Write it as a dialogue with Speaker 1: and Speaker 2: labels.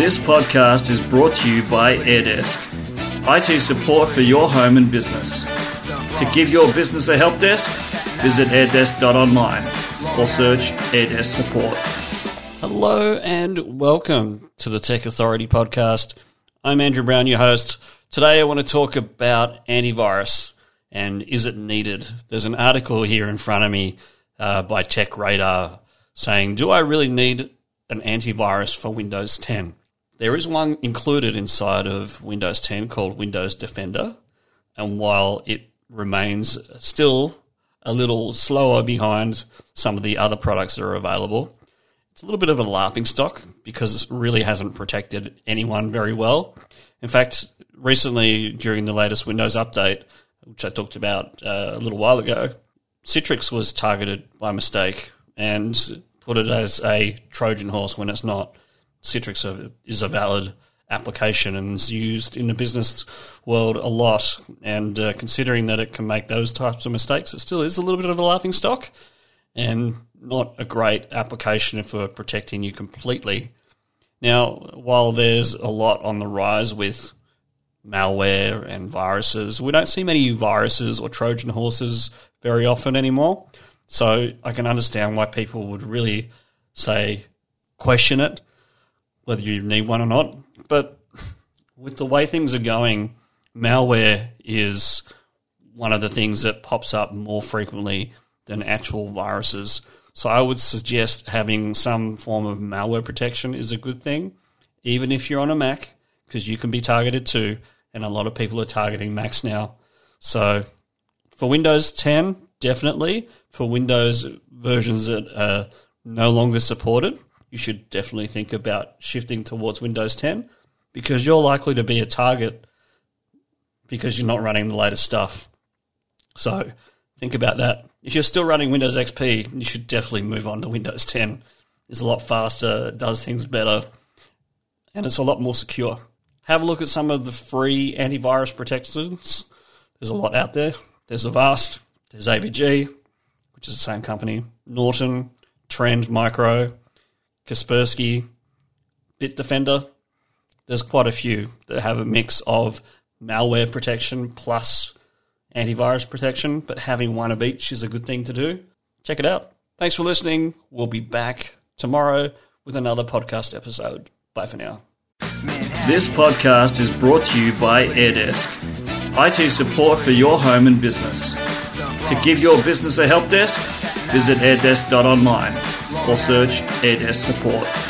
Speaker 1: This podcast is brought to you by AirDesk, IT support for your home and business. To give your business a help desk, visit airdesk.online or search AirDesk support.
Speaker 2: Hello and welcome to the Tech Authority podcast. I'm Andrew Brown, your host. Today I want to talk about antivirus and is it needed? There's an article here in front of me uh, by Tech Radar saying, Do I really need an antivirus for Windows 10? There is one included inside of Windows 10 called Windows Defender. And while it remains still a little slower behind some of the other products that are available, it's a little bit of a laughing stock because it really hasn't protected anyone very well. In fact, recently during the latest Windows update, which I talked about uh, a little while ago, Citrix was targeted by mistake and put it as a Trojan horse when it's not. Citrix is a valid application and is used in the business world a lot. And uh, considering that it can make those types of mistakes, it still is a little bit of a laughing stock and not a great application for protecting you completely. Now, while there's a lot on the rise with malware and viruses. We don't see many viruses or Trojan horses very often anymore. So I can understand why people would really say question it, whether you need one or not. But with the way things are going, malware is one of the things that pops up more frequently than actual viruses. So I would suggest having some form of malware protection is a good thing, even if you're on a Mac because you can be targeted too, and a lot of people are targeting Macs now. So for Windows 10, definitely. For Windows versions that are no longer supported, you should definitely think about shifting towards Windows 10 because you're likely to be a target because you're not running the latest stuff. So think about that. If you're still running Windows XP, you should definitely move on to Windows 10. It's a lot faster, does things better, and it's a lot more secure have a look at some of the free antivirus protections. There's a lot out there. There's Avast, there's AVG, which is the same company, Norton, Trend Micro, Kaspersky, Bitdefender. There's quite a few that have a mix of malware protection plus antivirus protection, but having one of each is a good thing to do. Check it out. Thanks for listening. We'll be back tomorrow with another podcast episode. Bye for now.
Speaker 1: This podcast is brought to you by AirDesk, IT support for your home and business. To give your business a help desk, visit airdesk.online or search AirDesk support.